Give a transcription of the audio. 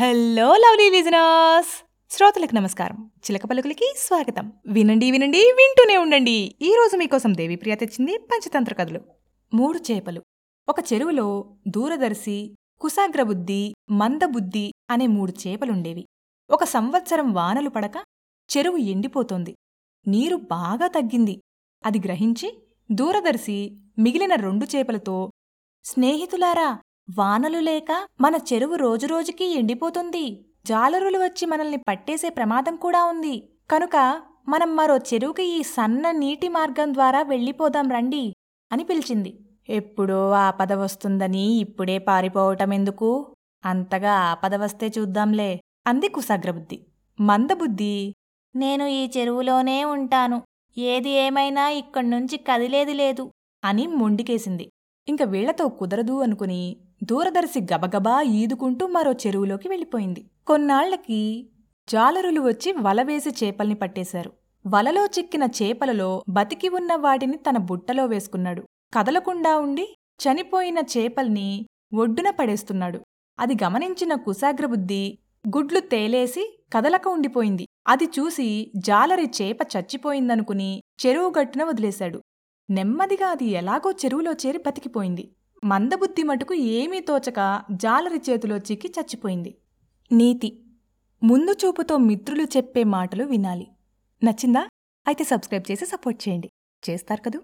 Hello lovely listeners శ్రోతలకు నమస్కారం. చిలక పలుకులకి స్వాగతం. వినండి వినండి వింటూనే ఉండండి. ఈ రోజు మీకోసం దేవిప్రియ తెచ్చింది పంచతంత్ర కథలు. మూడు చేపలు. ఒక చెరువులో దూరదర్శి కుశాగ్రబుద్ధి మందబుద్ధి అనే మూడు చేపలుండేవి. ఒక సంవత్సరం వానలు పడక చెరువు ఎండిపోతోంది. నీరు బాగా తగ్గింది. అది గ్రహించి దూరదర్శి మిగిలిన రెండు చేపలతో స్నేహితులారా వానలు లేక మన చెరువు రోజురోజుకీ ఎండిపోతుంది. జాలరులు వచ్చి మనల్ని పట్టేసే ప్రమాదం కూడా ఉంది. కనుక మనం మరో చెరువుకి ఈ సన్న నీటి మార్గం ద్వారా వెళ్ళిపోదాం రండి అని పిలిచింది. ఎప్పుడో ఆపద వస్తుందని ఇప్పుడే పారిపోవటం ఎందుకు? అంతగా ఆపద వస్తే చూద్దాంలే అంది కుసాగ్రబుద్ధి మందబుద్ధి? నేను ఈ చెరువులోనే ఉంటాను. ఏది ఏమైనా ఇక్కడ్నుంచి కదిలేది లేదు అని మొండికేసింది. ఇంక వీళ్ళతో కుదరదు అనుకుని దూరదర్శి గబగబా ఈదుకుంటూ మరో చెరువులోకి వెళ్ళిపోయింది. కొన్నాళ్ళకి జాలరులు వచ్చి వలవేసి చేపల్ని పట్టేశారు. వలలో చిక్కిన చేపలలో బతికి ఉన్న వాటిని తన బుట్టలో వేసుకున్నాడు. కదలకుండా ఉండి చనిపోయిన చేపల్ని ఒడ్డున పడేస్తున్నాడు. అది గమనించిన కుశాగ్రబుద్ధి గుడ్లు తేలేసి కదలక ఉండిపోయింది. అది చూసి జాలరి చేప చచ్చిపోయిందనుకుని చెరువుగట్టున వదిలేశాడు. నెమ్మదిగా అది ఎలాగో చెరువులో చేరి బతికిపోయింది. మందబుద్ధి మటుకు ఏమీ తోచక జాలరి చేతిలో చిక్కి చచ్చిపోయింది. నీతి ముందు చూపుతో మిత్రులు చెప్పే మాటలు వినాలి. నచ్చిందా? అయితే సబ్స్క్రైబ్ చేసి సపోర్ట్ చేయండి. చేస్తారు కదూ?